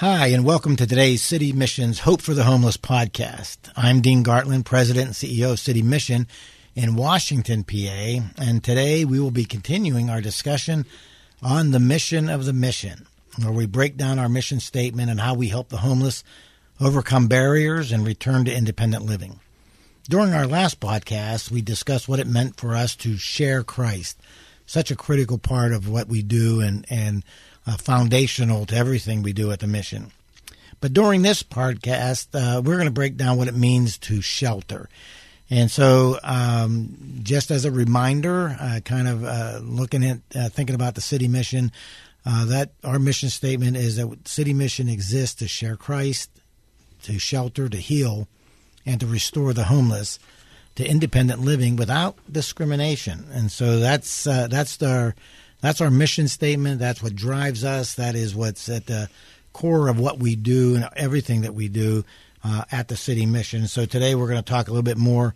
Hi, and welcome to today's City Mission's Hope for the Homeless podcast. I'm Dean Gartland, President and CEO of City Mission in Washington, PA, and today we will be continuing our discussion on the mission of the mission, where we break down our mission statement and how we help the homeless overcome barriers and return to independent living. During our last podcast, we discussed what it meant for us to share Christ, such a critical part of what we do and, and uh, foundational to everything we do at the mission. But during this podcast, uh, we're going to break down what it means to shelter. And so, um, just as a reminder, uh, kind of uh, looking at uh, thinking about the city mission, uh, that our mission statement is that city mission exists to share Christ, to shelter, to heal, and to restore the homeless to independent living without discrimination. And so that's that's our that's our mission statement. That's what drives us. That is what's at the core of what we do and everything that we do uh, at the city mission. So today we're going to talk a little bit more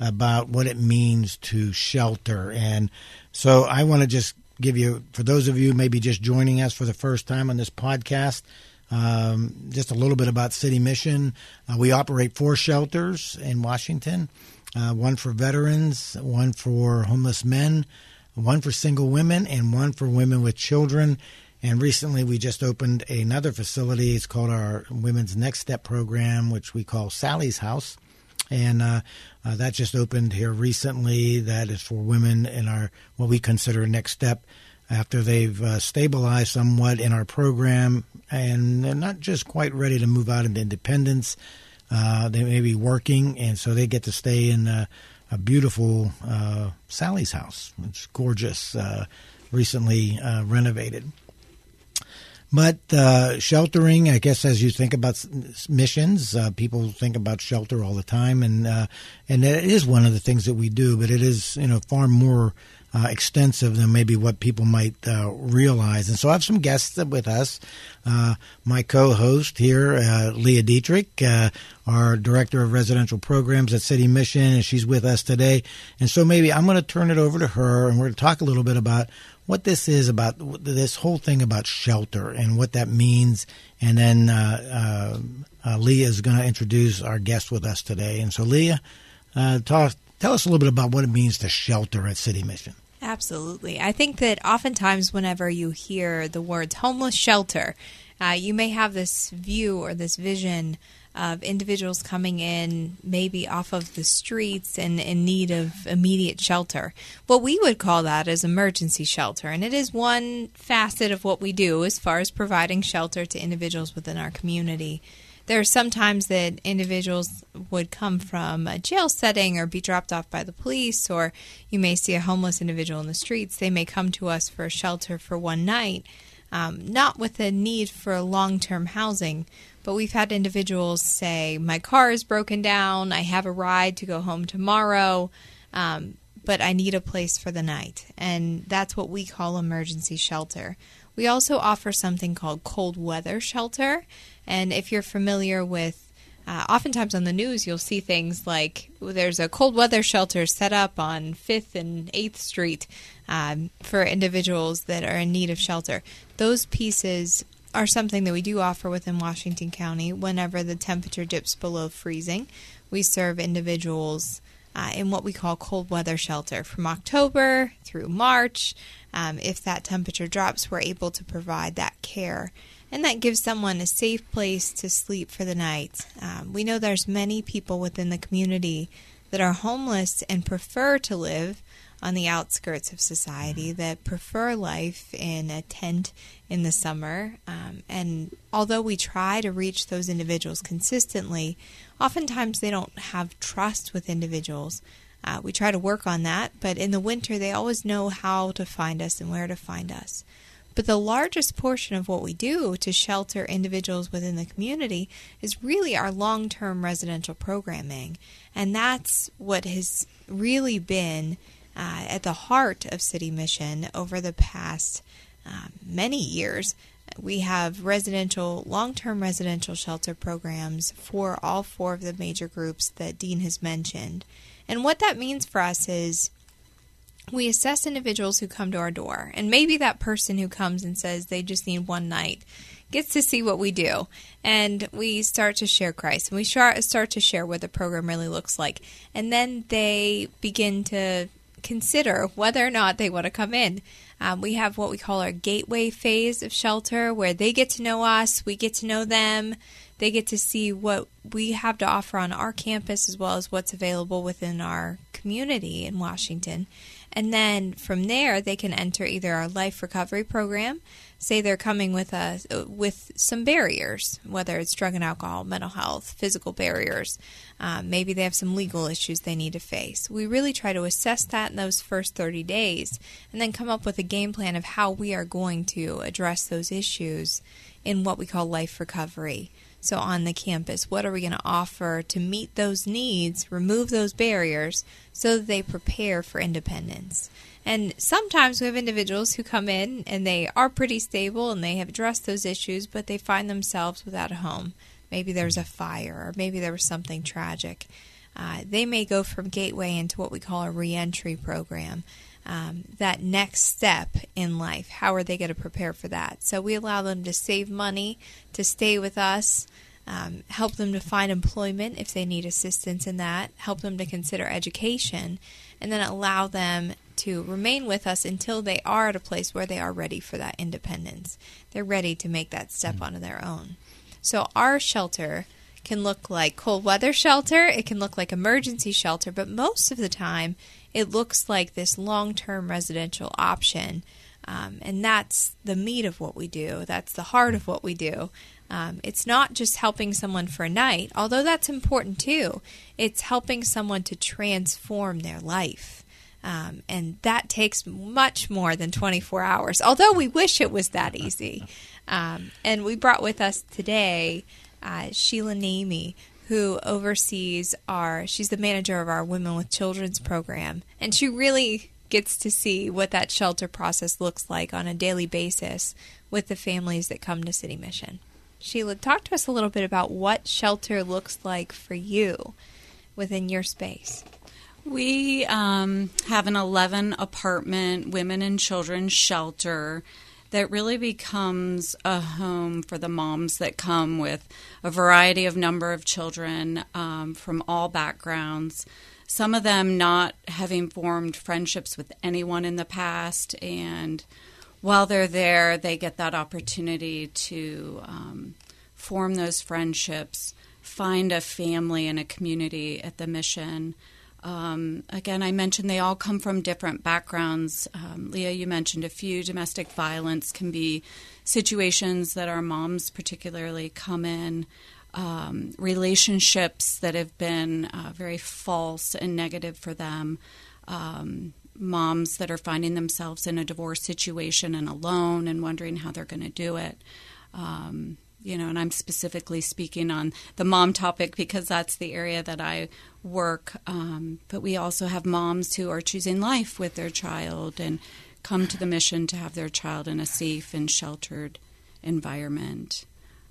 about what it means to shelter. And so I want to just give you, for those of you maybe just joining us for the first time on this podcast, um, just a little bit about City Mission. Uh, we operate four shelters in Washington uh, one for veterans, one for homeless men, one for single women and one for women with children. And recently we just opened another facility. It's called our Women's Next Step program, which we call Sally's House. And uh, uh, that just opened here recently. That is for women in our what we consider next step after they've uh, stabilized somewhat in our program and they're not just quite ready to move out into independence. Uh, they may be working, and so they get to stay in uh, a beautiful uh, Sally's house. It's gorgeous, uh, recently uh, renovated. But uh, sheltering, I guess, as you think about missions, uh, people think about shelter all the time, and uh, and it is one of the things that we do. But it is, you know, far more uh, extensive than maybe what people might uh, realize. And so I have some guests with us. Uh, my co-host here, uh, Leah Dietrich, uh, our director of residential programs at City Mission, and she's with us today. And so maybe I'm going to turn it over to her, and we're going to talk a little bit about what this is about this whole thing about shelter and what that means. And then uh, Leah is going to introduce our guest with us today. And so, Leah, talk, tell us a little bit about what it means to shelter at City Mission. Absolutely. I think that oftentimes, whenever you hear the words homeless shelter, uh, you may have this view or this vision of individuals coming in maybe off of the streets and in need of immediate shelter. What we would call that is emergency shelter, and it is one facet of what we do as far as providing shelter to individuals within our community there are some times that individuals would come from a jail setting or be dropped off by the police, or you may see a homeless individual in the streets. They may come to us for a shelter for one night, um, not with a need for long term housing. But we've had individuals say, My car is broken down, I have a ride to go home tomorrow. Um, but I need a place for the night. And that's what we call emergency shelter. We also offer something called cold weather shelter. And if you're familiar with uh, oftentimes on the news, you'll see things like there's a cold weather shelter set up on 5th and 8th Street um, for individuals that are in need of shelter. Those pieces are something that we do offer within Washington County whenever the temperature dips below freezing. We serve individuals uh, in what we call cold weather shelter from October through March. Um, if that temperature drops, we're able to provide that care and that gives someone a safe place to sleep for the night. Um, we know there's many people within the community that are homeless and prefer to live on the outskirts of society that prefer life in a tent in the summer. Um, and although we try to reach those individuals consistently, oftentimes they don't have trust with individuals. Uh, we try to work on that, but in the winter, they always know how to find us and where to find us. But the largest portion of what we do to shelter individuals within the community is really our long term residential programming. And that's what has really been uh, at the heart of City Mission over the past uh, many years. We have residential, long term residential shelter programs for all four of the major groups that Dean has mentioned. And what that means for us is we assess individuals who come to our door. And maybe that person who comes and says they just need one night gets to see what we do. And we start to share Christ and we start to share what the program really looks like. And then they begin to consider whether or not they want to come in. Um, we have what we call our gateway phase of shelter, where they get to know us, we get to know them, they get to see what we have to offer on our campus as well as what's available within our community in Washington. And then from there, they can enter either our life recovery program. Say they're coming with a with some barriers, whether it's drug and alcohol, mental health, physical barriers. Um, maybe they have some legal issues they need to face. We really try to assess that in those first 30 days, and then come up with a game plan of how we are going to address those issues in what we call life recovery. So, on the campus, what are we going to offer to meet those needs, remove those barriers, so that they prepare for independence? And sometimes we have individuals who come in and they are pretty stable and they have addressed those issues, but they find themselves without a home. Maybe there's a fire, or maybe there was something tragic. Uh, they may go from Gateway into what we call a reentry program um, that next step in life. How are they going to prepare for that? So we allow them to save money to stay with us, um, help them to find employment if they need assistance in that, help them to consider education, and then allow them to remain with us until they are at a place where they are ready for that independence. They're ready to make that step onto their own. So our shelter can look like cold weather shelter, it can look like emergency shelter, but most of the time it looks like this long term residential option. Um, and that's the meat of what we do. That's the heart of what we do. Um, it's not just helping someone for a night, although that's important too. It's helping someone to transform their life. Um, and that takes much more than 24 hours, although we wish it was that easy. Um, and we brought with us today uh, Sheila Namey, who oversees our, she's the manager of our Women with Children's program. And she really gets to see what that shelter process looks like on a daily basis with the families that come to City Mission. Sheila, talk to us a little bit about what shelter looks like for you within your space. We um, have an 11 apartment women and children shelter that really becomes a home for the moms that come with a variety of number of children um, from all backgrounds. Some of them not having formed friendships with anyone in the past, and while they're there, they get that opportunity to um, form those friendships, find a family and a community at the mission. Um, again, I mentioned they all come from different backgrounds. Um, Leah, you mentioned a few. Domestic violence can be situations that our moms particularly come in. Um, relationships that have been uh, very false and negative for them. Um, moms that are finding themselves in a divorce situation and alone and wondering how they're going to do it. Um, you know, and I'm specifically speaking on the mom topic because that's the area that I work. Um, but we also have moms who are choosing life with their child and come to the mission to have their child in a safe and sheltered environment.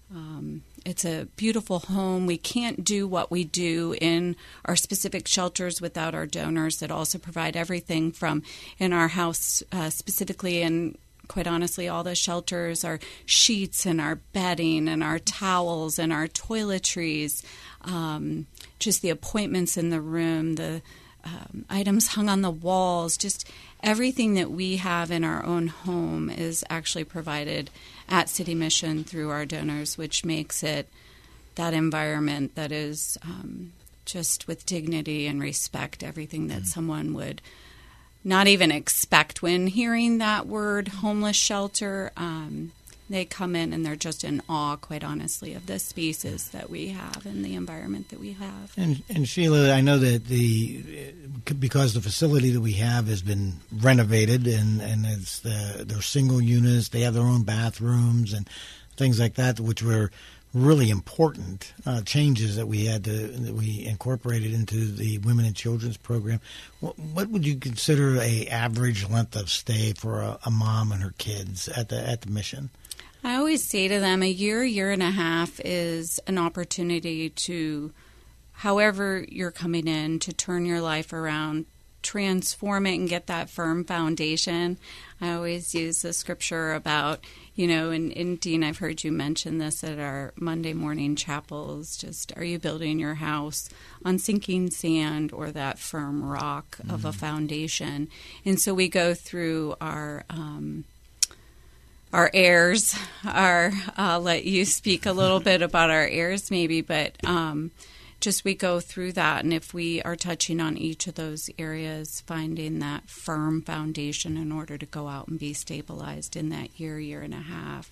Um, it's a beautiful home. We can't do what we do in our specific shelters without our donors that also provide everything from in our house, uh, specifically in quite honestly, all the shelters, our sheets and our bedding and our towels and our toiletries, um, just the appointments in the room, the um, items hung on the walls, just everything that we have in our own home is actually provided at City Mission through our donors, which makes it that environment that is um, just with dignity and respect, everything that mm. someone would not even expect when hearing that word homeless shelter. Um, they come in and they're just in awe, quite honestly, of the spaces that we have and the environment that we have. And, and Sheila, I know that the because the facility that we have has been renovated and and it's the they're single units, they have their own bathrooms and things like that, which were really important uh, changes that we had to that we incorporated into the women and children's program. What, what would you consider a average length of stay for a, a, mom and her kids at the at the mission? I always say to them, a year, year and a half is an opportunity to, however you're coming in, to turn your life around, transform it, and get that firm foundation. I always use the scripture about you know, and, and Dean, I've heard you mention this at our Monday morning chapels. Just are you building your house on sinking sand or that firm rock mm-hmm. of a mm-hmm. foundation? And so we go through our. Um, our heirs Our I'll let you speak a little bit about our heirs, maybe, but um, just we go through that and if we are touching on each of those areas finding that firm foundation in order to go out and be stabilized in that year year and a half.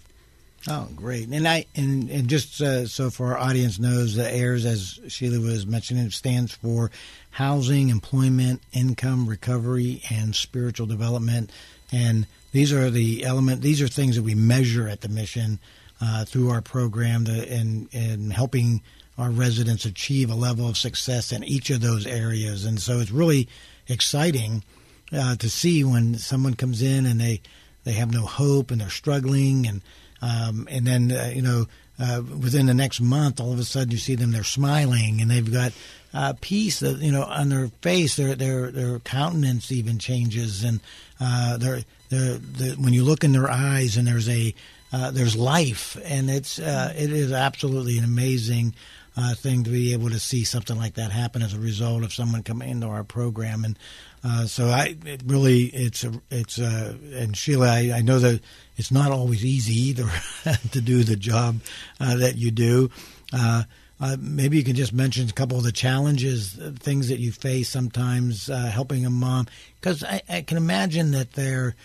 Oh great. And i and, and just uh, so for our audience knows the heirs as sheila was mentioning stands for housing employment income recovery and spiritual development. And these are the element these are things that we measure at the mission uh, through our program to, and and helping our residents achieve a level of success in each of those areas. And so it's really exciting uh, to see when someone comes in and they, they have no hope and they're struggling and um, and then uh, you know uh, within the next month all of a sudden you see them they're smiling and they've got uh, peace that you know on their face their their their countenance even changes and uh, they're, they're, when you look in their eyes and there's a uh, there's life and it's uh, it is absolutely an amazing uh, thing to be able to see something like that happen as a result of someone coming into our program. And uh, so I it really it's a, it's a, and Sheila, I, I, know that it's not always easy either to do the job uh, that you do. Uh, uh, maybe you can just mention a couple of the challenges, uh, things that you face sometimes helping a mom, because I, I, can imagine that they're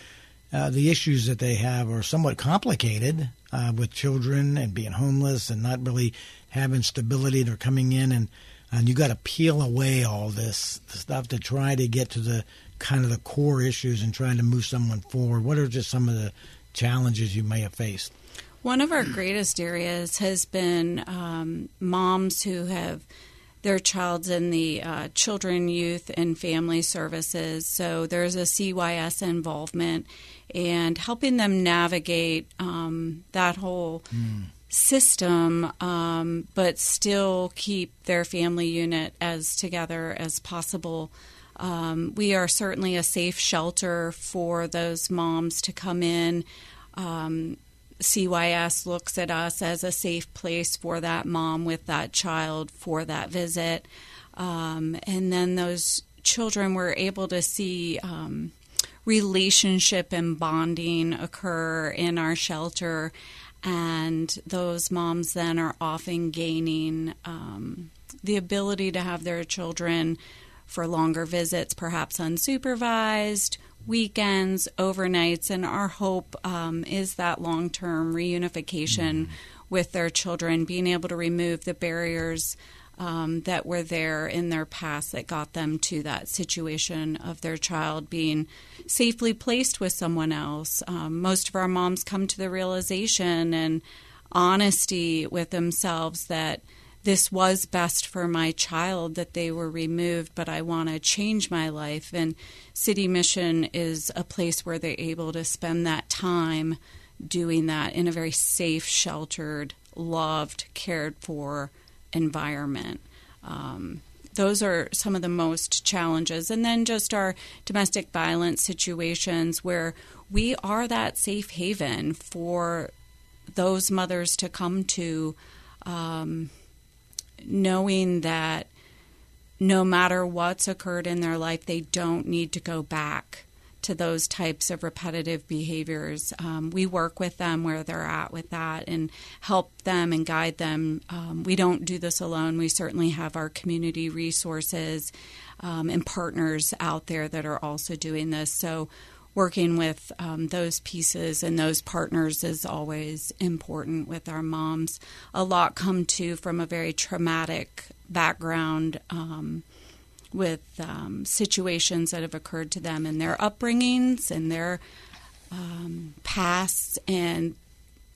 uh, the issues that they have are somewhat complicated uh, with children and being homeless and not really having stability. They're coming in and and you got to peel away all this stuff to try to get to the kind of the core issues and trying to move someone forward. What are just some of the challenges you may have faced? One of our greatest areas has been um, moms who have their child's in the uh, children, youth, and family services. So there's a CYS involvement and helping them navigate um, that whole mm. System, um, but still keep their family unit as together as possible. Um, we are certainly a safe shelter for those moms to come in. Um, CYS looks at us as a safe place for that mom with that child for that visit. Um, and then those children were able to see um, relationship and bonding occur in our shelter. And those moms then are often gaining um, the ability to have their children for longer visits, perhaps unsupervised, weekends, overnights. And our hope um, is that long term reunification mm-hmm. with their children, being able to remove the barriers um, that were there in their past that got them to that situation of their child being safely placed with someone else. Um, most of our moms come to the realization and honesty with themselves that this was best for my child that they were removed, but I want to change my life. And City Mission is a place where they're able to spend that time doing that in a very safe, sheltered, loved, cared for environment. Um, those are some of the most challenges. And then just our domestic violence situations where we are that safe haven for those mothers to come to, um, knowing that no matter what's occurred in their life, they don't need to go back to those types of repetitive behaviors. Um, we work with them where they're at with that and help them and guide them. Um, we don't do this alone. We certainly have our community resources um, and partners out there that are also doing this. So working with um, those pieces and those partners is always important with our moms. A lot come to from a very traumatic background um, with um, situations that have occurred to them in their upbringings and their um, pasts. And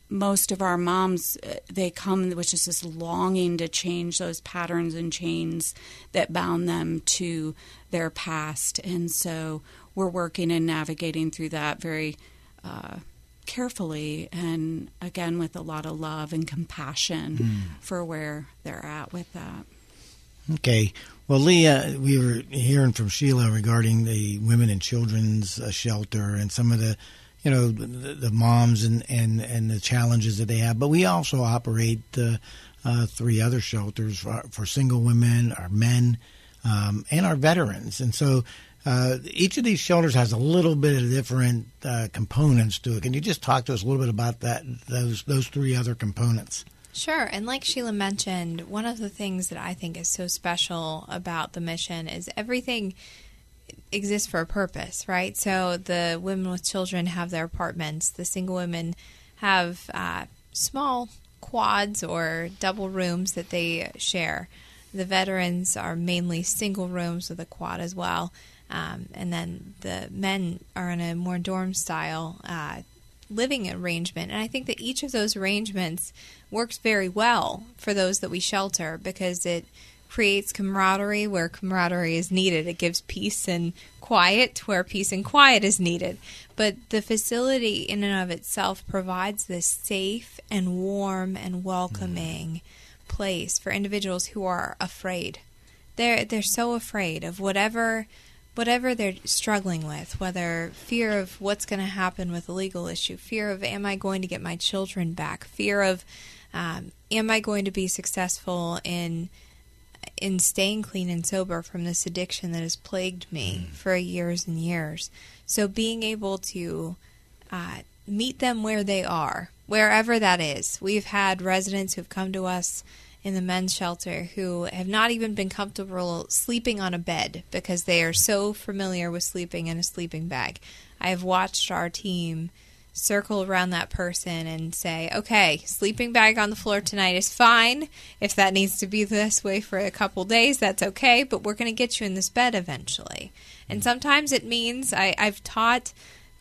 most of our moms uh, they come with just this longing to change those patterns and chains that bound them to their past. And so we're working and navigating through that very uh, carefully and again with a lot of love and compassion mm. for where they're at with that. Okay well leah we were hearing from sheila regarding the women and children's uh, shelter and some of the you know the, the, moms and, and, and the challenges that they have. But we also operate uh, uh, three other shelters for, for, single women, our men, um, and our veterans. And so uh, each of these shelters has a little bit of different uh, components to it. Can you just talk to us a little bit about that? Those those three other components. Sure. And like Sheila mentioned, one of the things that I think is so special about the mission is everything exists for a purpose, right? So the women with children have their apartments. The single women have uh, small quads or double rooms that they share. The veterans are mainly single rooms with a quad as well. Um, and then the men are in a more dorm style uh, living arrangement. And I think that each of those arrangements works very well for those that we shelter because it creates camaraderie where camaraderie is needed. It gives peace and quiet where peace and quiet is needed. But the facility, in and of itself, provides this safe and warm and welcoming place for individuals who are afraid. They're they're so afraid of whatever whatever they're struggling with, whether fear of what's going to happen with a legal issue, fear of am I going to get my children back, fear of um, am I going to be successful in in staying clean and sober from this addiction that has plagued me mm. for years and years. So being able to uh, meet them where they are, wherever that is. We've had residents who've come to us in the men's shelter who have not even been comfortable sleeping on a bed because they are so familiar with sleeping in a sleeping bag. I have watched our team circle around that person and say, okay, sleeping bag on the floor tonight is fine. If that needs to be this way for a couple days, that's okay, but we're going to get you in this bed eventually. And hmm. sometimes it means I, I've taught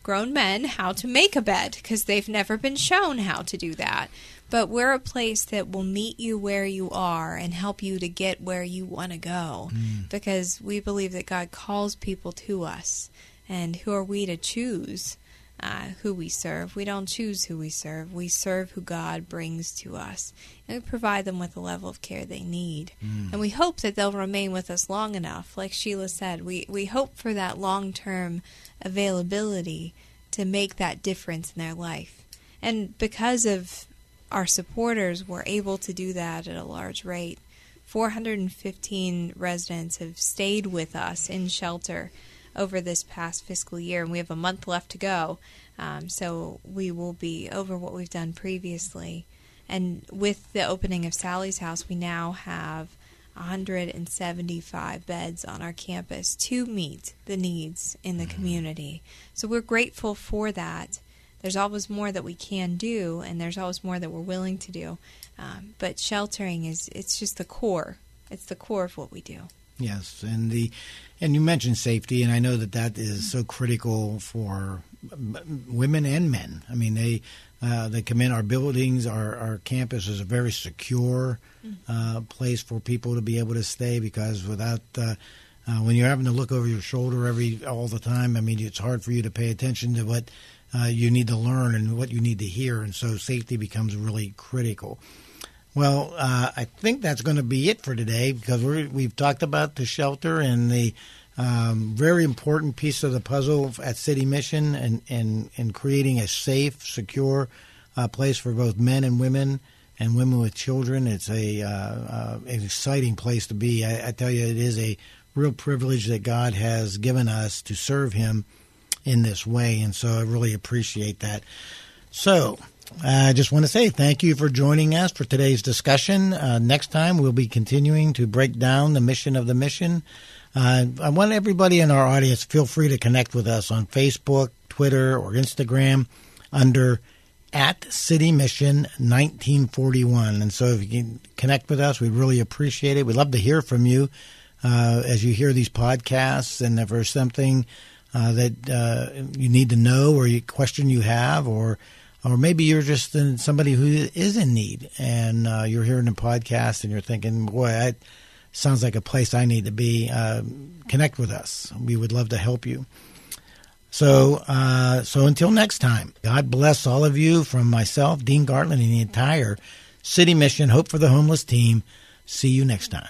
grown men how to make a bed because they've never been shown how to do that. But we're a place that will meet you where you are and help you to get where you want to go mm. because we believe that God calls people to us. And who are we to choose? uh, who we serve. We don't choose who we serve. We serve who God brings to us. And we provide them with the level of care they need. Mm. And we hope that they'll remain with us long enough. Like Sheila said, we, we hope for that long term availability to make that difference in their life. And because of our supporters, we're able to do that at a large rate. 415 residents have stayed with us in shelter over this past fiscal year, and we have a month left to go. Um, so we will be over what we've done previously. And with the opening of Sally's House, we now have 175 beds on our campus to meet the needs in the mm-hmm. community. So we're grateful for that. There's always more that we can do, and there's always more that we're willing to do. Um, but sheltering is it's just the core. It's the core of what we do. Yes, and the and you mentioned safety, and I know that that is so critical for women and men. I mean, they uh, they come in our buildings, our our campus is a very secure uh, place for people to be able to stay because without uh, uh, when you're having to look over your shoulder every all the time, I mean, it's hard for you to pay attention to what uh, you need to learn and what you need to hear, and so safety becomes really critical. Well, uh, I think that's going to be it for today because we have talked about the shelter and the um, very important piece of the puzzle at City Mission and, and, and creating a safe, secure uh, place for both men and women and women with children. It's a uh, uh, an exciting place to be. I, I, tell you, it is a real privilege that God has given us to serve Him in this way, and so I really appreciate that. So, I just want to say thank you for joining us for today's discussion. Uh, next time, we'll be continuing to break down the mission of the mission. Uh, I want everybody in our audience feel free to connect with us on Facebook, Twitter or Instagram under at City Mission 1941. And so if you can connect with us, we'd really appreciate it. We'd love to hear from you uh, as you hear these podcasts and if there's something uh, that uh, you need to know or a question you have or or maybe you're just somebody who is in need and uh, you're hearing a podcast and you're thinking, boy, that sounds like a place I need to be. Uh, connect with us. We would love to help you. So, uh, so until next time, God bless all of you from myself, Dean Gartland, and the entire City Mission Hope for the Homeless team. See you next time.